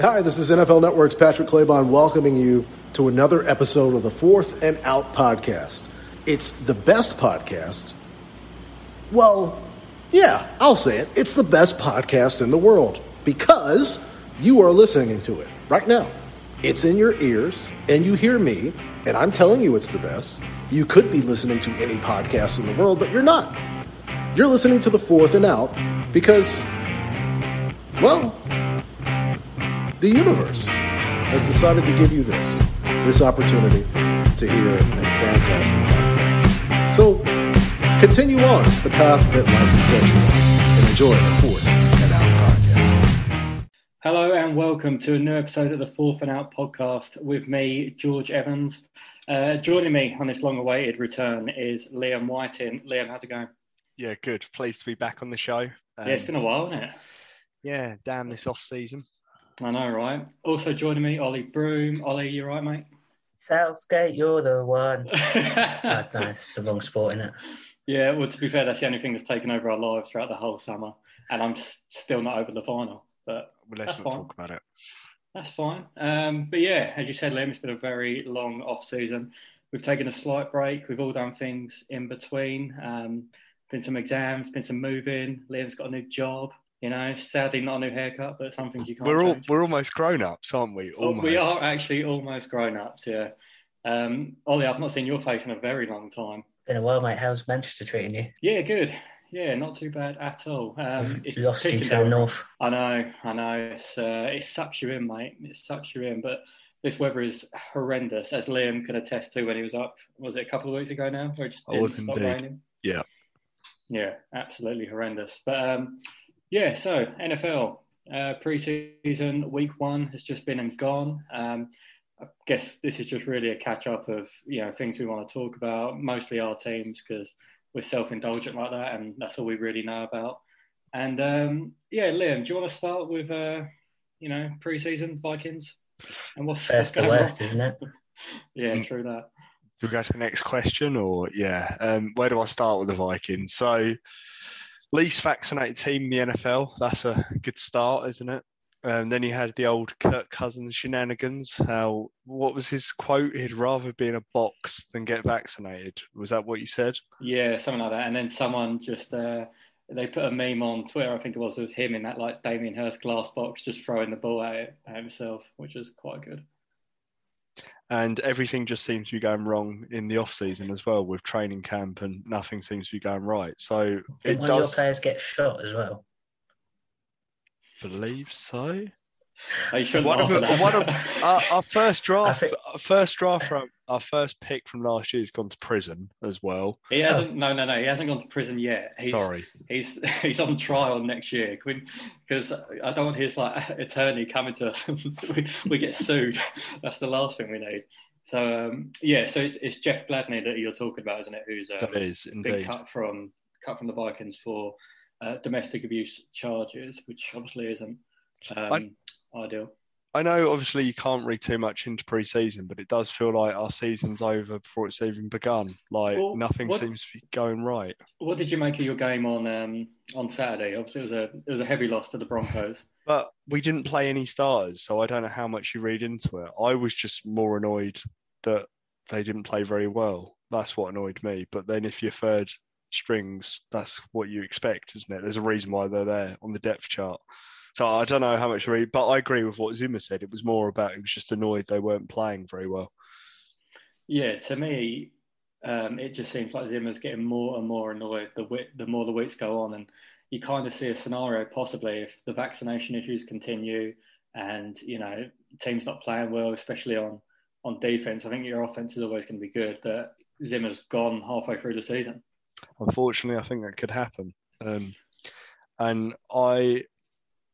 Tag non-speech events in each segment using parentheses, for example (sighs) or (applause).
Hi, this is NFL Network's Patrick Claybon welcoming you to another episode of the Fourth and Out podcast. It's the best podcast. Well, yeah, I'll say it. It's the best podcast in the world because you are listening to it right now. It's in your ears, and you hear me, and I'm telling you it's the best. You could be listening to any podcast in the world, but you're not. You're listening to the Fourth and Out because, well, the universe has decided to give you this this opportunity to hear a fantastic podcast. So continue on the path that life has set you on and enjoy the Fourth and Out podcast. Hello and welcome to a new episode of the Fourth and Out podcast with me, George Evans. Uh, joining me on this long-awaited return is Liam Whiting. Liam, how's it going? Yeah, good. Pleased to be back on the show. Um, yeah, it's been a while, hasn't it? Yeah, damn this off season. I know, right? Also joining me, Ollie Broom. Ollie, you right, mate? Southgate, you're the one. (laughs) oh, no, the wrong sport, isn't it? Yeah, well, to be fair, that's the only thing that's taken over our lives throughout the whole summer, and I'm still not over the final. But well, let's that's not fine. talk about it. That's fine. Um, but yeah, as you said, Liam, it's been a very long off season. We've taken a slight break. We've all done things in between. Um, been some exams, been some moving. Liam's got a new job. You know, sadly not a new haircut, but some things you can't. We're all change. we're almost grown ups, aren't we? Oh, Almost. we are actually almost grown ups. Yeah. Um, Ollie, I've not seen your face in a very long time. Been a while, mate. How's Manchester treating you? Yeah, good. Yeah, not too bad at all. Um, We've lost you pissing to the down. north. I know, I know. It's uh, it sucks you in, mate. It sucks you in. But this weather is horrendous, as Liam can attest to when he was up. Was it a couple of weeks ago now, where it just didn't stop indeed. raining? Yeah. Yeah, absolutely horrendous. But um, yeah, so NFL uh, preseason week one has just been and gone. Um, I guess this is just really a catch up of you know things we want to talk about, mostly our teams because we're self indulgent like that, and that's all we really know about. And um, yeah, Liam, do you want to start with uh, you know preseason Vikings and what's First the what's worst, on? isn't it? (laughs) Yeah, Mm. true that. Do we go to the next question, or yeah? Um, where do I start with the Vikings? So, least vaccinated team in the NFL. That's a good start, isn't it? Um, then you had the old Kirk Cousins shenanigans. How what was his quote? He'd rather be in a box than get vaccinated. Was that what you said? Yeah, something like that. And then someone just uh, they put a meme on Twitter, I think it was, of him in that like Damien Hirst glass box, just throwing the ball at, it, at himself, which was quite good. And everything just seems to be going wrong in the off season as well with training camp and nothing seems to be going right so Did it one of your does players get shot as well? believe so They shouldn't one of, at that. one of our, our (laughs) first draft think- our first draft from our first pick from last year has gone to prison as well he hasn't. No, no, no. He hasn't gone to prison yet. He's, sorry He's (laughs) he's on trial next year because I don't want his like (laughs) attorney coming to us. we, we get sued. That's the last thing we need. So um, yeah, so it's, it's Jeff Gladney that you're talking about, isn't it? Who's um, that is been indeed cut from cut from the Vikings for uh, domestic abuse charges, which obviously isn't um, ideal. I know obviously you can't read too much into pre-season but it does feel like our season's over before it's even begun like Well, nothing what- seems to be going right What did you make of your game on um, on Saturday? Obviously, it was a it was a heavy loss to the Broncos. (laughs) But we didn't play any starters, so I don't know how much you read into it. I was just more annoyed that they didn't play very well. That's what annoyed me. But then if you're third strings, that's what you expect, isn't it? There's a reason why they're there on the depth chart. So I don't know how much read, but I agree with what Zimmer said. It was more about he was just annoyed they weren't playing very well. Yeah, to me, um, it just seems like Zimmer's getting more and more annoyed the the more the weeks go on, and you kind of see a scenario possibly if the vaccination issues continue, and you know teams not playing well, especially on on defense. I think your offense is always going to be good. That Zimmer's gone halfway through the season. Unfortunately, I think that could happen. Um, and I,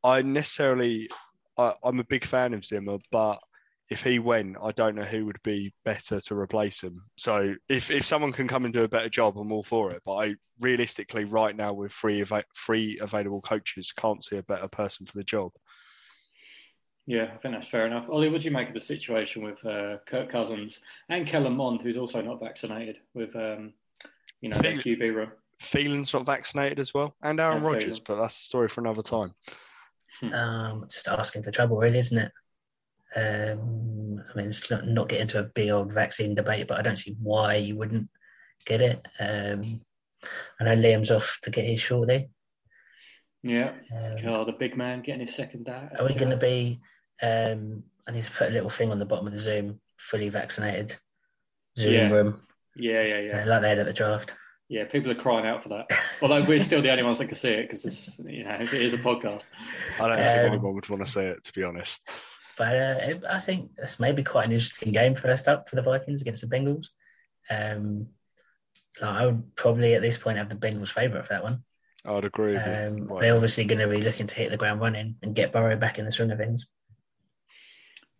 I necessarily, I, I'm a big fan of Zimmer, but if he went, I don't know who would be better to replace him. So if, if someone can come and do a better job, I'm all for it. But I realistically, right now, with free ava- free available coaches, can't see a better person for the job. Yeah, I think that's fair enough. Ollie, what do you make of the situation with uh, Kirk Cousins and Kellen Mond, who's also not vaccinated with, um, you know, their QB room? Phelan's not vaccinated as well, and Aaron And Rodgers, but that's a story for another time. Hmm. Um, just asking for trouble, really, isn't it? Um, I mean, it's not, not get into a big old vaccine debate, but I don't see why you wouldn't get it. Um, I know Liam's off to get his shortly. Yeah. Um, God, the big man getting his second dad. Are we going to be? Um, I need to put a little thing on the bottom of the Zoom. Fully vaccinated Zoom Yeah. room, Yeah, yeah, yeah. uh, like they had at the draft. Yeah, people are crying out for that. Although we're still the only ones that can see it because it's you know it is a podcast. I don't think Um, anyone would want to say it, to be honest. But uh, it- I think this may be quite an interesting game first up for the Vikings against the Bengals. Um, like, I would probably at this point have the Bengals favourite for that one. I'd agree with you. Um, Right. they're obviously going to be looking to hit the ground running and get Burrow back in the swing of things.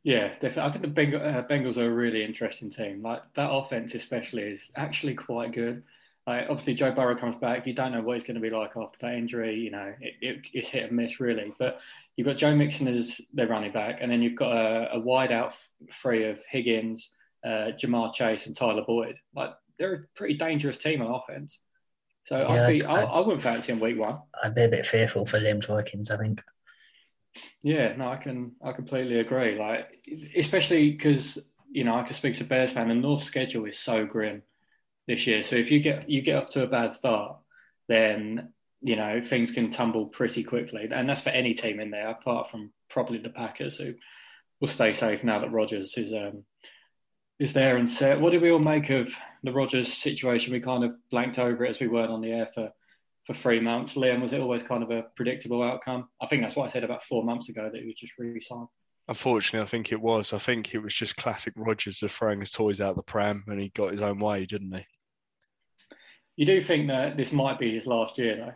Yeah, definitely. I think the Beng- uh, Bengals are a really interesting team. Like that offense, especially, is actually quite good. Like obviously, Joe Burrow comes back. You don't know what he's going to be like after that injury. You know, it, it, it's hit and miss really. But you've got Joe Mixon as their running back, and then you've got a, a wide out free of Higgins, uh, Ja'Marr Chase, and Tyler Boyd. Like they're a pretty dangerous team on offense. So Yeah, I'd be, I- I, I wouldn't fancy in week one. I'd be a bit fearful for Liam's Vikings, I think. Yeah, no, I can, I completely agree. Like, especially because you know I can speak to Bears fan. The North schedule is so grim this year. So if you get you get off to a bad start, then you know things can tumble pretty quickly, and that's for any team in there, apart from probably the Packers, who will stay safe now that Rodgers is um is there and set. What do we all make of the Rodgers situation? We kind of blanked over it as we weren't on the air for for three months. Liam, was it always kind of a predictable outcome? I think that's what I said about four months ago that he was just re-signed. Unfortunately, I think it was. I think it was just classic Rodgers of throwing his toys out the pram and he got his own way, didn't he? You do think that this might be his last year, though?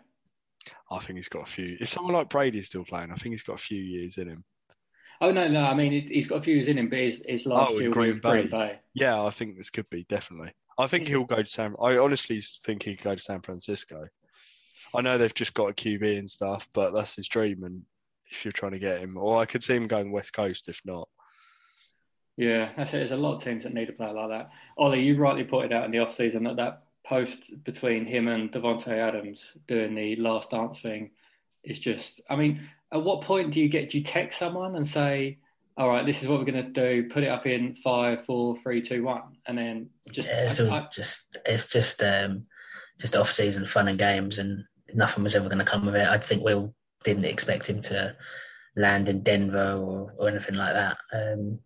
I think he's got a few. If someone like Brady is still playing? I think he's got a few years in him. Oh no, no. I mean, he- he's got a few years in him, but his, his last Oh, year Green with Green Bay. Bay. Yeah, I think this could be definitely. I think he'll go to San. I honestly think he'd go to San Francisco. I know they've just got a QB and stuff, but that's his dream. And if you're trying to get him, or I could see him going West Coast if not. Yeah, that's it. There's a lot of teams that need a player like that. Ollie, you rightly pointed out in the off-season that that post between him and Davante Adams doing the last dance thing is just. I mean, at what point do you get? Do you text someone and say, "All right, this is what we're going to do. Put it up in five, four, three, two, one," and then just. Yeah, it's I- I- just it's just um, just off season fun and games, and nothing was ever going to come of it. I think Will didn't expect him to land in Denver or, or anything like that. Um,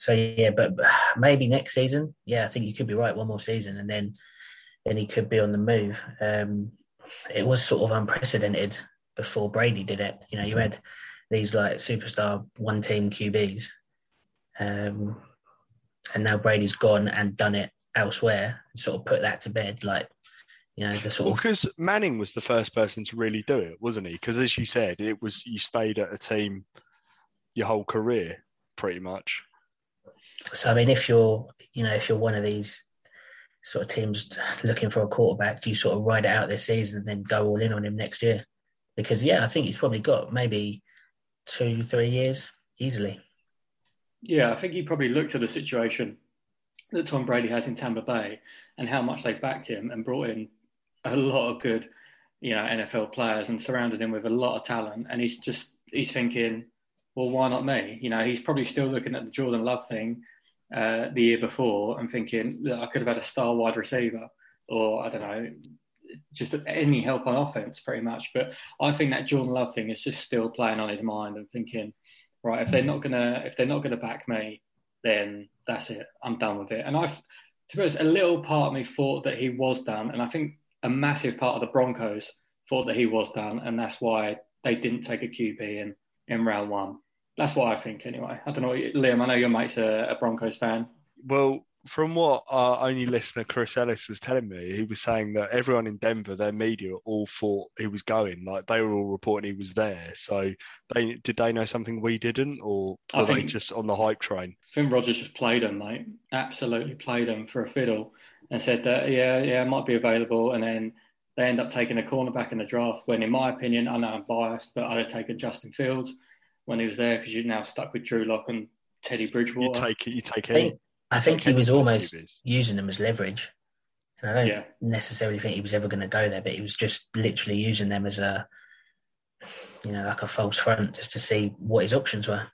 so yeah, but, but (sighs) maybe next season. Yeah, I think you could be right. One more season, and then then he could be on the move. Um, it was sort of unprecedented before Brady did it. You know, you had these like superstar one team QBs. Um, and now Brady's gone and done it elsewhere and sort of put that to bed. Like, you know, the sort Well, of because Manning was the first person to really do it, wasn't he? Because as you said, it was you stayed at a team your whole career, pretty much. So. I mean, if you're, you know, if you're one of these sort of teams looking for a quarterback, do you sort of ride it out this season and then go all in on him next year? Because yeah, I think he's probably got maybe two, three years easily. Yeah, I think he probably looked at the situation that Tom Brady has in Tampa Bay and how much they backed him and brought in a lot of good, you know, NFL players and surrounded him with a lot of talent. And he's just he's thinking, well, why not me? You know, he's probably still looking at the Jordan Love thing uh, the year before and thinking, I could have had a star wide receiver or I don't know, just any help on offense, pretty much. But I think that Jordan Love thing is just still playing on his mind and thinking, right, if they're not gonna if they're not gonna back me, then that's it. I'm done with it. And I, to be honest, a little part of me thought that he was done, and I think a massive part of the Broncos thought that he was done, and that's why they didn't take a QB in in round one. That's what I think, anyway. I don't know, Liam. I know your mate's a, a Broncos fan. Well, from what our only listener Chris Ellis was telling me, he was saying that everyone in Denver, their media, all thought he was going. Like they were all reporting he was there. So they did they know something we didn't, or were they just on the hype train? I think Rodgers just played him, mate. Absolutely played him for a fiddle, and said that yeah, yeah, might be available, and then they end up taking a cornerback in the draft. When, in my opinion, I know I'm biased, but I'd have taken Justin Fields when he was there because you're now stuck with Drew Lock and Teddy Bridgewater. You Bridgewater. take it. You take I it. think, I think he was any of those almost QBs. using them as leverage. And I don't Yeah. necessarily think he was ever going to go there, but he was just literally using them as a you know, like a false front just to see what his options were.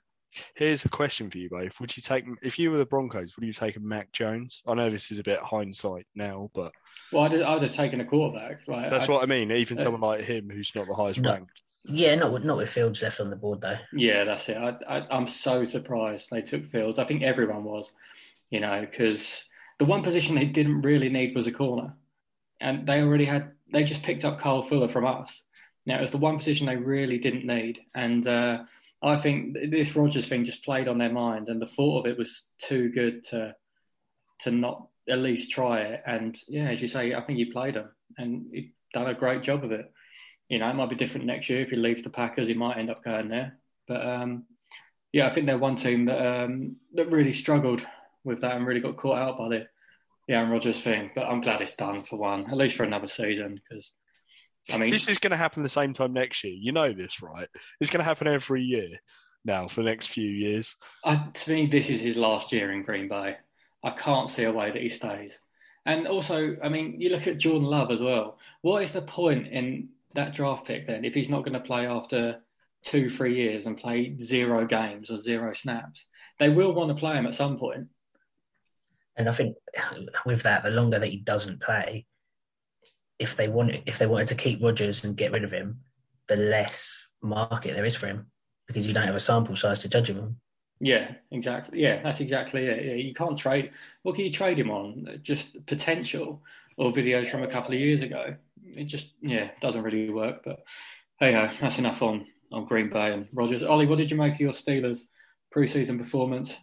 Here's a question for you both: Would you take if you were the Broncos? Would you take a Mac Jones? I know this is a bit hindsight now, but well, I'd, I'd have taken a quarterback. Like, that's I, what I mean. Even uh, someone like him, who's not the highest No. ranked. Yeah, not with, not with Fields left on the board though. Yeah, that's it. I, I, I'm so surprised they took Fields. I think everyone was, you know, because the one position they didn't really need was a corner, and they already had. They just picked up Kyle Fuller from us. Now it was the one position they really didn't need, and uh, I think this Rodgers thing just played on their mind, and the thought of it was too good to to not at least try it. And yeah, as you say, I think he played him, and he done a great job of it. You know, it might be different next year if he leaves the Packers. He might end up going there, but um, yeah, I think they're one team that um, that really struggled with that and really got caught out by the, the Aaron Rodgers thing. But I'm glad it's done for one, at least for another season, because I mean, This is going to happen the same time next year. You know this, right? It's going to happen every year now for the next few years. I, to me, this is his last year in Green Bay. I can't see a way that he stays. And also, I mean, you look at Jordan Love as well. What is the point in that draft pick then if he's not going to play after two, three years and play zero games or zero snaps? They will want to play him at some point. And I think with that, the longer that he doesn't play, if they want if they wanted to keep Rodgers and get rid of him, the less market there is for him because you don't have a sample size to judge him on. Yeah, exactly. Yeah, that's exactly it. Yeah, you can't trade. What can you trade him on? Just potential or videos from a couple of years ago. It just yeah doesn't really work. But hey ho, that's enough on on Green Bay and Rodgers. Ollie, what did you make of your Steelers preseason performance?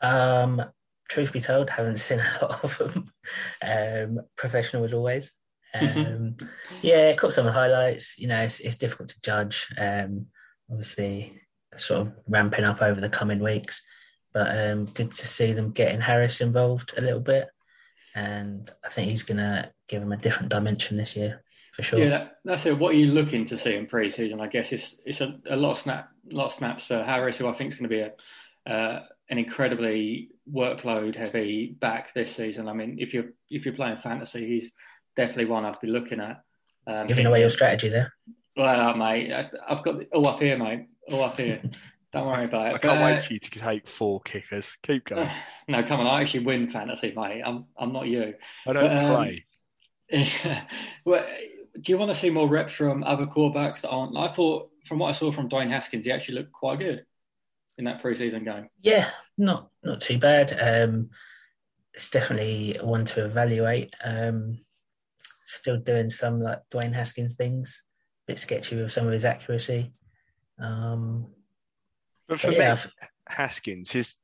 Um, truth be told, haven't seen a lot of them. (laughs) Um, professional as always. Um, yeah, caught some of the highlights. You know, it's, it's difficult to judge. Um, obviously, sort of ramping up over the coming weeks, but um, good to see them getting Harris involved a little bit, and I think he's going to give him a different dimension this year for sure. Yeah, that, that's it. What are you looking to see in preseason? I guess it's it's a, a lot of snap, lot of snaps for Harris, who I think is going to be a uh, an incredibly workload heavy back this season. I mean, if you're if you're playing fantasy, he's definitely one I'd be looking at. Um, Giving away your strategy there. Well, mate, I, I've got all up here, mate. All up here. (laughs) Don't worry about it. I can't But, wait uh, for you to take four kickers. Keep going. No, come on. I actually win fantasy, mate. I'm I'm not you. I don't but, um, play. (laughs) well, do you want to see more reps from other quarterbacks that aren't? I thought, from what I saw from Dwayne Haskins, he actually looked quite good in that preseason game. Yeah, not not too bad. Um, it's definitely one to evaluate. Um, still doing some like Dwayne Haskins things, a bit sketchy with some of his accuracy. Um, But for but yeah, me, Haskins, his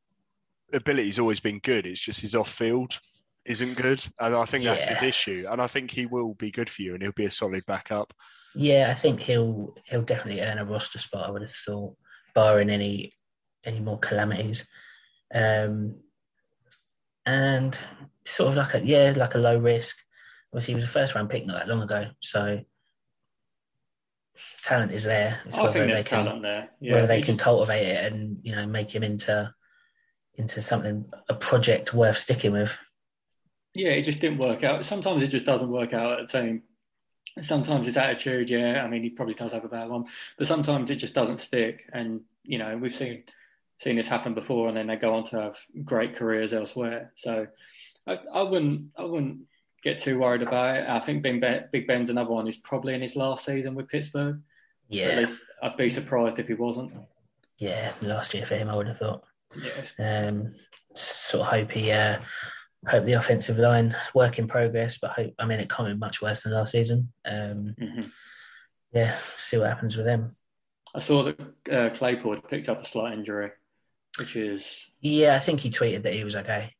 ability's always been good. It's just his off field isn't good. And I think that's his issue. And I think he will be good for you and he'll be a solid backup. yeah, I think he'll he'll definitely earn a roster spot. I would have thought, barring any any more calamities. Um, and sort of like a yeah, like a low risk. Obviously, he was a first round pick not that long ago, so talent is there. It's I think there's they can talent there. Yeah, whether they he can just- cultivate it and you know make him into into something a project worth sticking with. yeah, it just didn't work out. Sometimes it just doesn't work out at a team. Sometimes his attitude, yeah, I mean, he probably does have a bad one, but sometimes it just doesn't stick. And you know, we've seen seen this happen before, and then they go on to have great careers elsewhere. So I, I wouldn't, I wouldn't get too worried about it. I think Big, ben, Big Ben's another one who's probably in his last season with Pittsburgh. Yeah, I'd be surprised if he wasn't. yeah. Last year for him, I would have thought. Yeah, Um, sort of hope he uh, hope the offensive line work in progress, but hope I mean it can't be much worse than last season. Um, Mhm. yeah, see what happens with them. I saw that uh, Claypool had picked up a slight injury, which is Yeah, I think he tweeted that he was okay.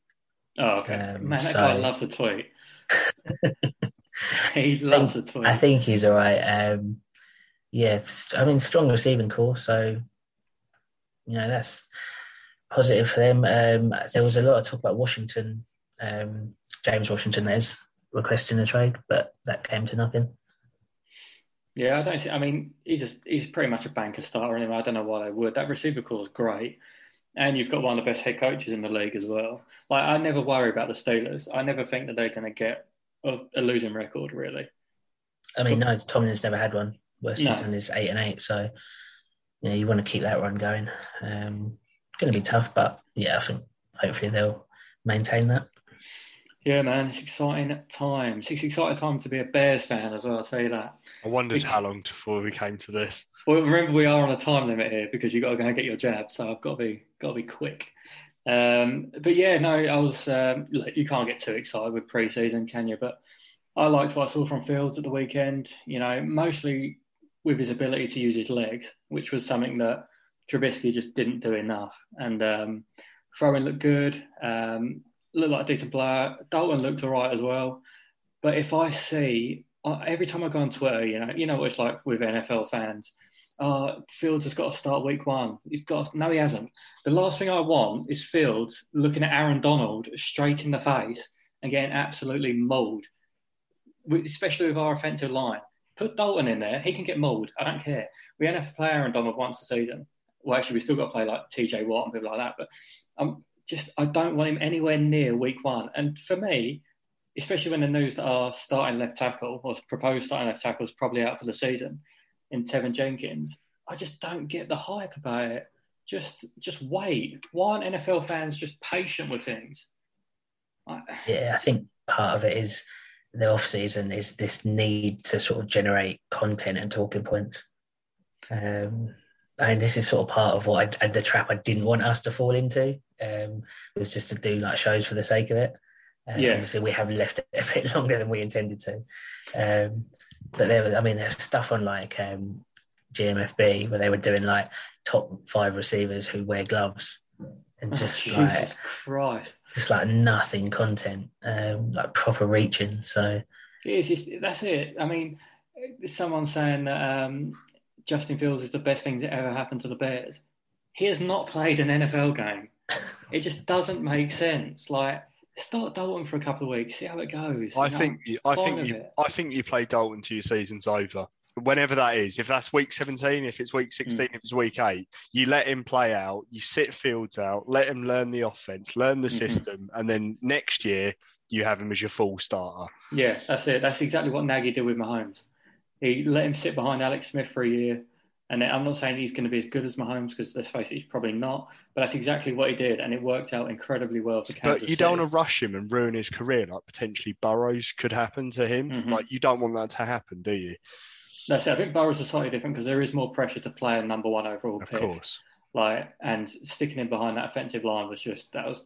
oh okay. Um, Man, that so- guy loves a tweet. (laughs) he loves a tweet. I think he's all right. Um, yeah, I mean, strong receiving core, so you know that's positive for them. Um, there was a lot of talk about Washington, um, James Washington, is requesting a trade, but that came to nothing. Yeah, I don't see. I mean, he's just, he's pretty much a banker starter anyway. I don't know why they would. That receiver core is great, and you've got one of the best head coaches in the league as well. Like I never worry about the Steelers. I never think that they're going to get a, a losing record. Really, I mean, no, Tomlin's never had one. Worst no. done is eight and eight. So you know you want to keep that run going. Um, it's going to be tough, but yeah, I think hopefully they'll maintain that. Yeah, man, it's exciting times. It's exciting time to be a Bears fan as well. I'll tell you that. I wondered how long before we came to this. Well, remember we are on a time limit here because you've got to go and get your jab, so I've got to be got to be quick. Um, but yeah, no, I was. Um, look, you can't get too excited with preseason, can you? But I liked what I saw from Fields at the weekend. You know, mostly with his ability to use his legs, which was something that Trubisky just didn't do enough. And um, throwing looked good. Um, looked like a decent player. Dalton looked all right as well. But if I see every time I go on Twitter, you know, you know what it's like with NFL fans. Uh, Fields has got to start week one. He's got no, he hasn't. The last thing I want is Fields looking at Aaron Donald straight in the face and getting absolutely mauled, especially with our offensive line. Put Dalton in there; he can get mauled. I don't care. We don't have to play Aaron Donald once a season. Well, actually, we still got to play like TJ Watt and people like that. But um, just I don't want him anywhere near week one. And for me, especially when the news that our starting left tackle or proposed starting left tackle is probably out for the season in Teven Jenkins, I just don't get the hype about it. Just just wait. Why aren't NFL fans just patient with things? yeah, I think part of it is the off season is this need to sort of generate content and talking points. Um, I mean, this is sort of part of what I, the trap I didn't want us to fall into. Um, was just to do like shows for the sake of it. Um, yeah. Obviously, we have left it (laughs) a bit longer than we intended to. Um, but there, was, I mean, there's stuff on like um, GMFB where they were doing like top five receivers who wear gloves and oh, just oh, like Christ. just like nothing content, um, like proper reaching. So it's just that's it. I mean, someone saying that um, Justin Fields is the best thing that ever happened to the Bears. He has not played an NFL game. It just doesn't make sense. Like start Dalton for a couple of weeks, see how it goes. I think you, I think you, I think you play Dalton till your season's over. Whenever that is, if that's week 17, if it's week hmm. 16, mm. if it's week eight, you let him play out, you sit Fields out, let him learn the offense, learn the mm-hmm. system, and then next year you have him as your full starter. Yeah, that's it. That's exactly what Nagy did with Mahomes. He let him sit behind Alex Smith for a year. And I'm not saying he's going to be as good as Mahomes because let's face it, he's probably not. But that's exactly what he did, and it worked out incredibly well for Kansas But you don't want to rush him and ruin his career, like potentially Burrows could happen to him. Mm-hmm. Like you don't want that to happen, do you? That's it. I think Burrows is slightly different because there is more pressure to play a number one overall of pick. Of course. Like and sticking him behind that offensive line was just that was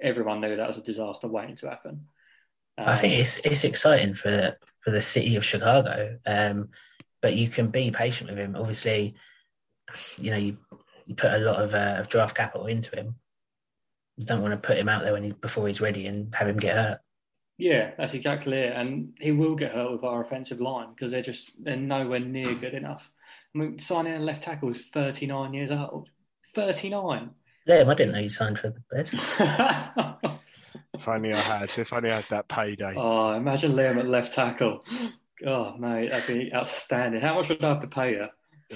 everyone knew that was a disaster waiting to happen. Um, I think it's it's exciting for for the city of Chicago. Um, but you can be patient with him. Obviously, you know you you put a lot of, uh, of draft capital into him. You don't want to put him out there when he, before he's ready and have him get hurt. Yeah, that's exactly it. And he will get hurt with our offensive line because they're just they're nowhere near good enough. I mean, signing a left tackle is 39 years old. 39. Yeah, I didn't know you signed for the Bears. (laughs) if only I had. If only I had that payday. Oh, imagine Liam at left tackle. Oh, mate, that'd be outstanding. How much would I have to pay you?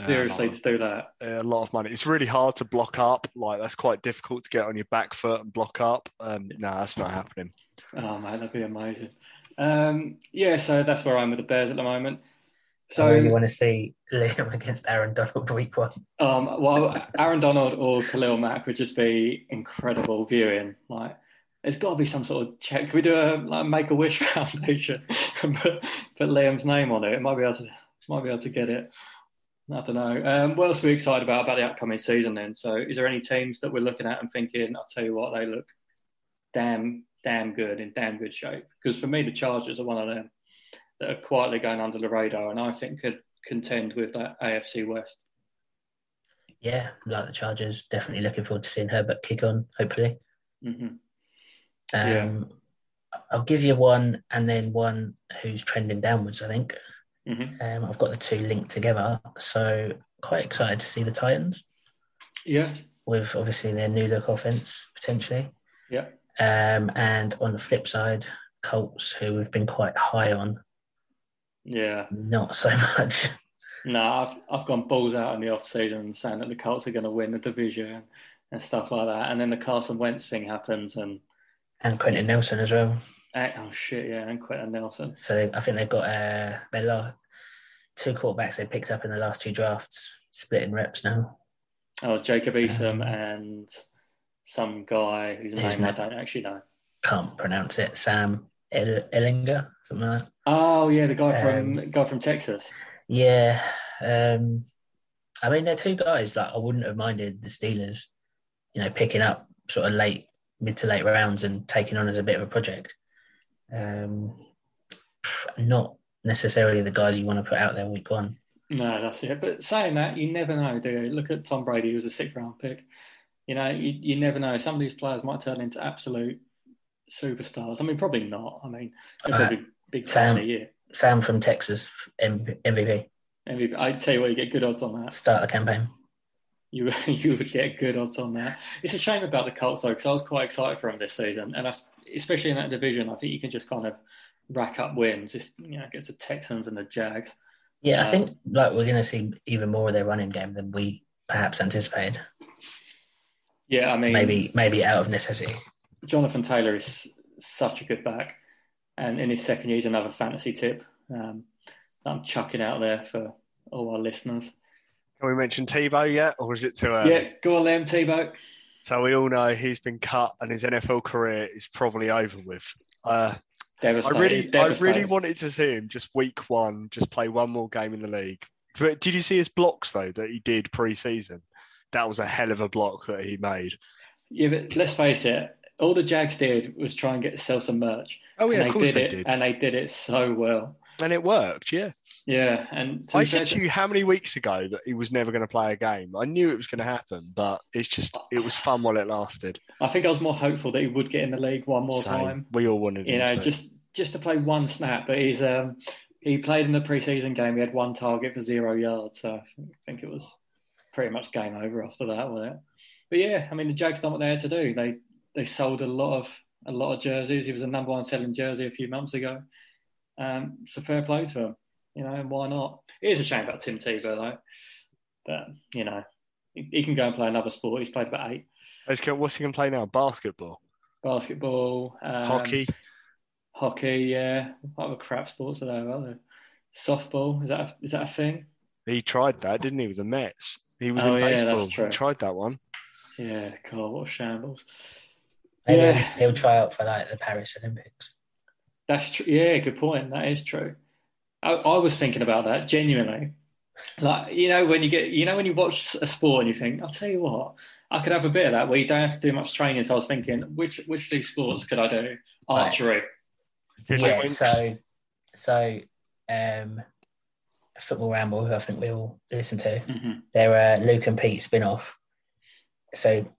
Seriously, to do that. A lot of money. It's really hard to block up. Like, that's quite difficult to get on your back foot and block up. Um, no, that's not happening. Oh, man, that'd be amazing. Um, yeah, so that's where I'm with the Bears at the moment. So I really want to see Liam (laughs) against Aaron Donald the week one. Um, well, Aaron Donald or Khalil Mack would just be incredible viewing. Like, there's got to be some sort of check. Can we do a like, Make a Wish (laughs) Foundation and put, put Liam's name on it? It might be able to might be able to get it. I don't know. Um, what else are we excited about about the upcoming season then? So, is there any teams that we're looking at and thinking, I'll tell you what, they look damn, damn good in damn good shape? Because for me, the Chargers are one of them that are quietly going under the radar, and I think could contend with that AFC West. Yeah, like the Chargers, definitely looking forward to seeing Herbert kick on. Hopefully. Mm-hmm. Um, yeah. I'll give you one and then one who's trending downwards, I think. Mm-hmm. Um, I've got the two linked together. So quite excited to see the Titans. Yeah. With obviously their new look offense potentially. Yeah. Um, and on the flip side, Colts, who we've been quite high on. Yeah. Not so much. (laughs) No, I've I've gone balls out in the off season saying that the Colts are going to win the division and stuff like that, and then the Carson Wentz thing happens, and and Quenton Nelson as well. Uh, oh shit, yeah, and Quenton Nelson. So they, I think they've got uh, they lost two quarterbacks they picked up in the last two drafts, splitting reps now. Oh, Jacob Eason Um, and some guy whose Who's name I don't actually know. Can't pronounce it. Sam El- Ehlinger, something like that. Oh yeah, the guy from Um, guy from Texas. Yeah. Um, I mean, they're two guys that I wouldn't have minded the Steelers, you know, picking up sort of late, mid to late rounds and taking on as a bit of a project. Um, not necessarily the guys you want to put out there week one. No, that's it. But saying that, you never know, do you? Look at Tom Brady, who was a sixth round pick. You know, you, you never know. Some of these players might turn into absolute superstars. I mean, probably not. I mean, they're Uh, big Sam- year. Sam from Texas, MVP, MVP. I tell you what, you get good odds on that. start the campaign. You (laughs) you would get good odds on that. It's a shame about the Colts though, because I was quite excited for them this season, and I, especially in that division, I think you can just kind of rack up wins. Just, you know, against the Texans and the Jags. Yeah, I Um, think like we're going to see even more of their running game than we perhaps anticipated. Yeah, I mean, Maybe, maybe out of necessity. Jonathan Taylor is such a good back, and in his second year, he's another fantasy tip um, that I'm chucking out there for all our listeners. Can we mention Tebow yet, or is it too early? Yeah, go on, Liam Tebow. So we all know he's been cut, and his NFL career is probably over with. Uh, I really, I really wanted to see him just week one, just play one more game in the league. But did you see his blocks though that he did pre-season? That was a hell of a block that he made. Yeah, but let's face it. All the Jags did was try and get sell some merch. Oh yeah, and of course did they it, did, and they did it so well. And it worked. Yeah, Yeah, and I said to you how many weeks ago that he was never going to play a game. I knew it was going to happen, but it's just it was fun while it lasted. I think I was more hopeful that he would get in the league one more Same. time. We all wanted You know, to. just just to play one snap. But he's um he played in the preseason game. He had one target for zero yards. So I think it was pretty much game over after that, wasn't it? But yeah, I mean the Jags done what they had to do. They they sold a lot of a lot of jerseys. He was the number one selling jersey a few months ago. Um, it's a fair play to him. You know, why not? It is a shame about Tim Tebow though. But you know, he, he can go and play another sport. He's played about eight. Let's go- What's he going to play now? Basketball, Basketball, um, hockey. hockey. Yeah, what other crap sports are there? Are there? Softball is that a, is that a thing? He tried that, didn't he, with the Mets? He was Oh, in yeah, that's baseball. true. He tried that one. Yeah, God, what a shambles. Maybe Yeah. he'll try out for like the Paris Olympics. That's true. Yeah, good point. That is true. I, I was thinking about that genuinely. Like you know, when you get, you know, when you watch a sport and you think, I'll tell you what, I could have a bit of that where you don't have to do much training. So I was thinking, which which of these sports could I do? Archery. Yeah, so so um Football Ramble, who I think we all listen to, Mhm. they're a Luke and Pete spin-off. So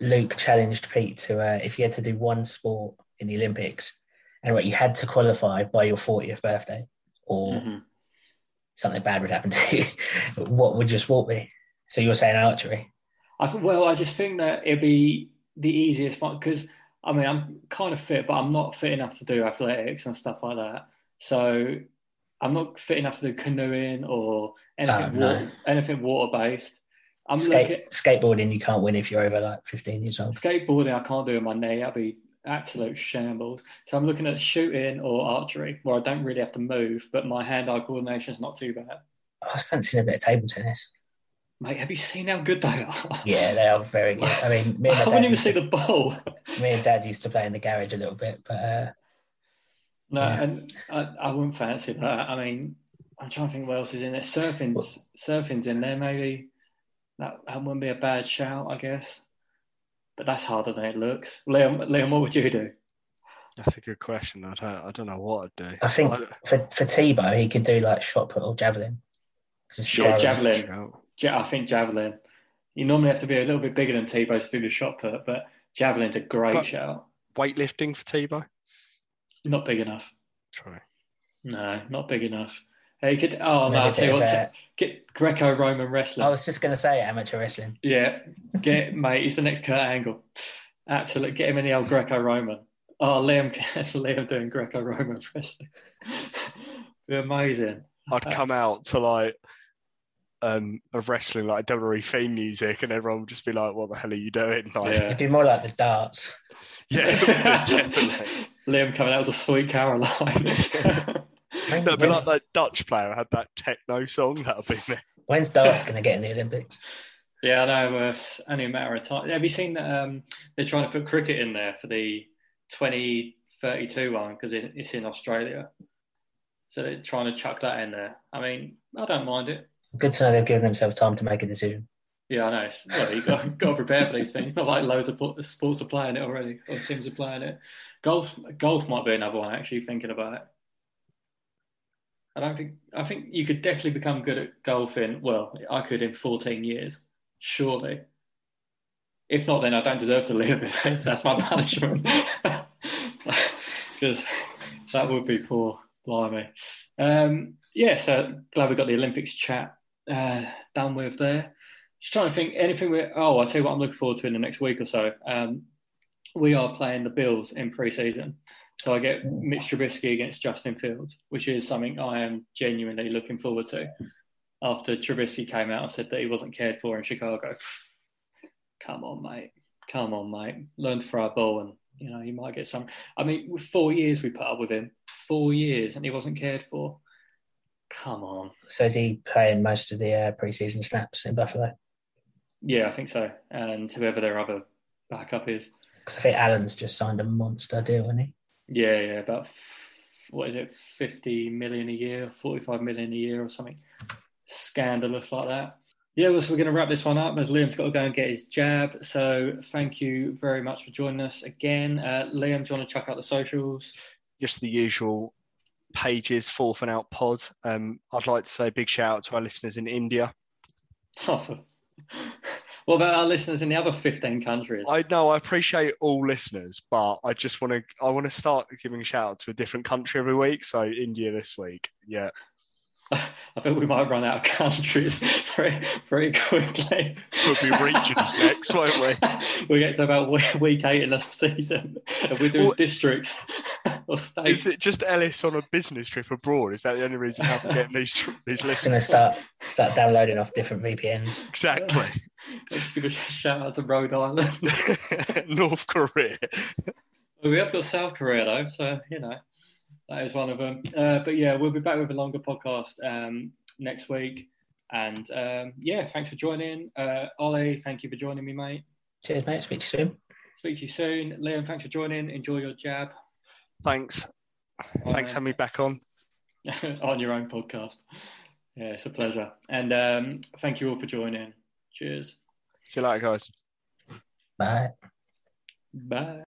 Luke challenged Pete to uh, if you had to do one sport in the Olympics and what you had to qualify by your 40th birthday or Mhm. something bad would happen to you, (laughs) what would your sport be? So you're saying archery? I, well, I just think that it'd be the easiest one because I mean I'm kind of fit, but I'm not fit enough to do athletics and stuff like that. So I'm not fit enough to do canoeing or anything Oh, no. water, anything water based. I'm Skate, looking skateboarding, you can't win if you're over like 15 years old. skateboarding. I can't do on my knee. That'd be absolute shambles. So I'm looking at shooting or archery, where I don't really have to move, but my hand-eye coordination is not too bad. I was fancying a bit of table tennis. Mate, have you seen how good they are? Yeah, they are very good. I mean, me and (laughs) I wouldn't even see the ball. me and dad used to play in the garage a little bit, but uh, No, Yeah. and I, I wouldn't fancy that. I mean, I'm trying to think what else is in there. Surfing's surfing's in there, maybe. That that wouldn't be a bad shout, I guess. But that's harder than it looks. Liam, Liam, what would you do? That's a good question. I don't. I don't know what I'd do. I think I- for for Tebow, he could do like shot put or javelin. his Yeah, javelin. Ja- I think javelin. You normally have to be a little bit bigger than Tebow to do the shot put, but javelin's a great But- shout. Weightlifting for Tebow. Not big enough. Try. No, not big enough. Hey, you could. Oh no, a I'll tell you what. of, uh, Get Greco-Roman wrestling. I was just going to say amateur wrestling. Yeah, get mate. He's the next Kurt Angle. Absolutely, get him in the old Greco-Roman. Oh, Liam, (laughs) Liam doing Greco-Roman wrestling. (laughs) Be amazing. I'd come out to like um of wrestling like WWE theme music, and everyone would just be like, "What the hell are you doing?" Like, Yeah. It'd be more like the darts. (laughs) yeah, definitely. Liam coming out with a sweet Caroline. That'd be like that Dutch player had that techno song. That'd be me. (laughs) When's darts going to get in the Olympics? Yeah, I know. Uh, it's only a matter of time. Have you seen that um, they're trying to put cricket in there for the 2032 one because it, it's in Australia? So they're trying to chuck that in there. I mean, I don't mind it. Good to know they've given themselves time to make a decision. Yeah, I know. Well, you've got, (laughs) got to prepare for these things. Not like loads of sports are playing it already, or teams are playing it. Golf, golf might be another one. Actually, thinking about it. I don't think. I think you could definitely become good at golfing. Well, I could in 14 years, surely. If not, then I don't deserve to live. (laughs) That's my punishment. (laughs) Because that would be poor. Blimey. Um, yeah, so glad we got the Olympics chat uh, done with there. Just trying to think anything. We, oh, I'll tell you what I'm looking forward to in the next week or so. Um, we are playing the Bills in pre-season. So I get Mitch Trubisky against Justin Fields, which is something I am genuinely looking forward to. After Trubisky came out and said that he wasn't cared for in Chicago. Come on, mate. Come on, mate. Learn to throw a ball and you know, you might get some. I mean, with four years we put up with him, four years, and he wasn't cared for. Come on. So is he playing most of the uh, preseason snaps in Buffalo? Yeah, I think so. And whoever their other backup is. Because I think Allen's just signed a monster deal, hasn't he? Yeah, yeah, about what is it, fifty million a year, forty-five million a year, or something scandalous like that. Yeah, well, so we're going to wrap this one up as Liam's got to go and get his jab. So thank you very much for joining us again. Uh, Liam, do you want to chuck out the socials? Just the usual pages, Fourth and Out Pod. Um, I'd like to say a big shout out to our listeners in India. (laughs) what about our listeners in the other 15 countries? I know I appreciate all listeners, but I just want to I want to start giving a shout out to a different country every week. So India this week, yeah. (laughs) I think we might run out of countries (laughs) very, very quickly. We'll be regions (laughs) next, won't we? we get to about week eight in the season, and we're doing well, districts or states. Is it just Ellis on a business trip abroad? Is that the only reason I'm getting these these listeners? going to start start downloading off different VPNs. Exactly. (laughs) Let's give a shout out to Rhode Island, (laughs) North Korea. Well, we have got South Korea though, so you know. That is one of them. Uh, but yeah, we'll be back with a longer podcast um, next week. And um, yeah, thanks for joining. Uh, Ollie, thank you for joining me, mate. Cheers, mate. Speak to you soon. Speak to you soon. Liam, thanks for joining. Enjoy your jab. Thanks. Thanks for having me back on. (laughs) on your own podcast. Yeah, it's a pleasure. And um, thank you all for joining. Cheers. See you later, guys. Bye. Bye.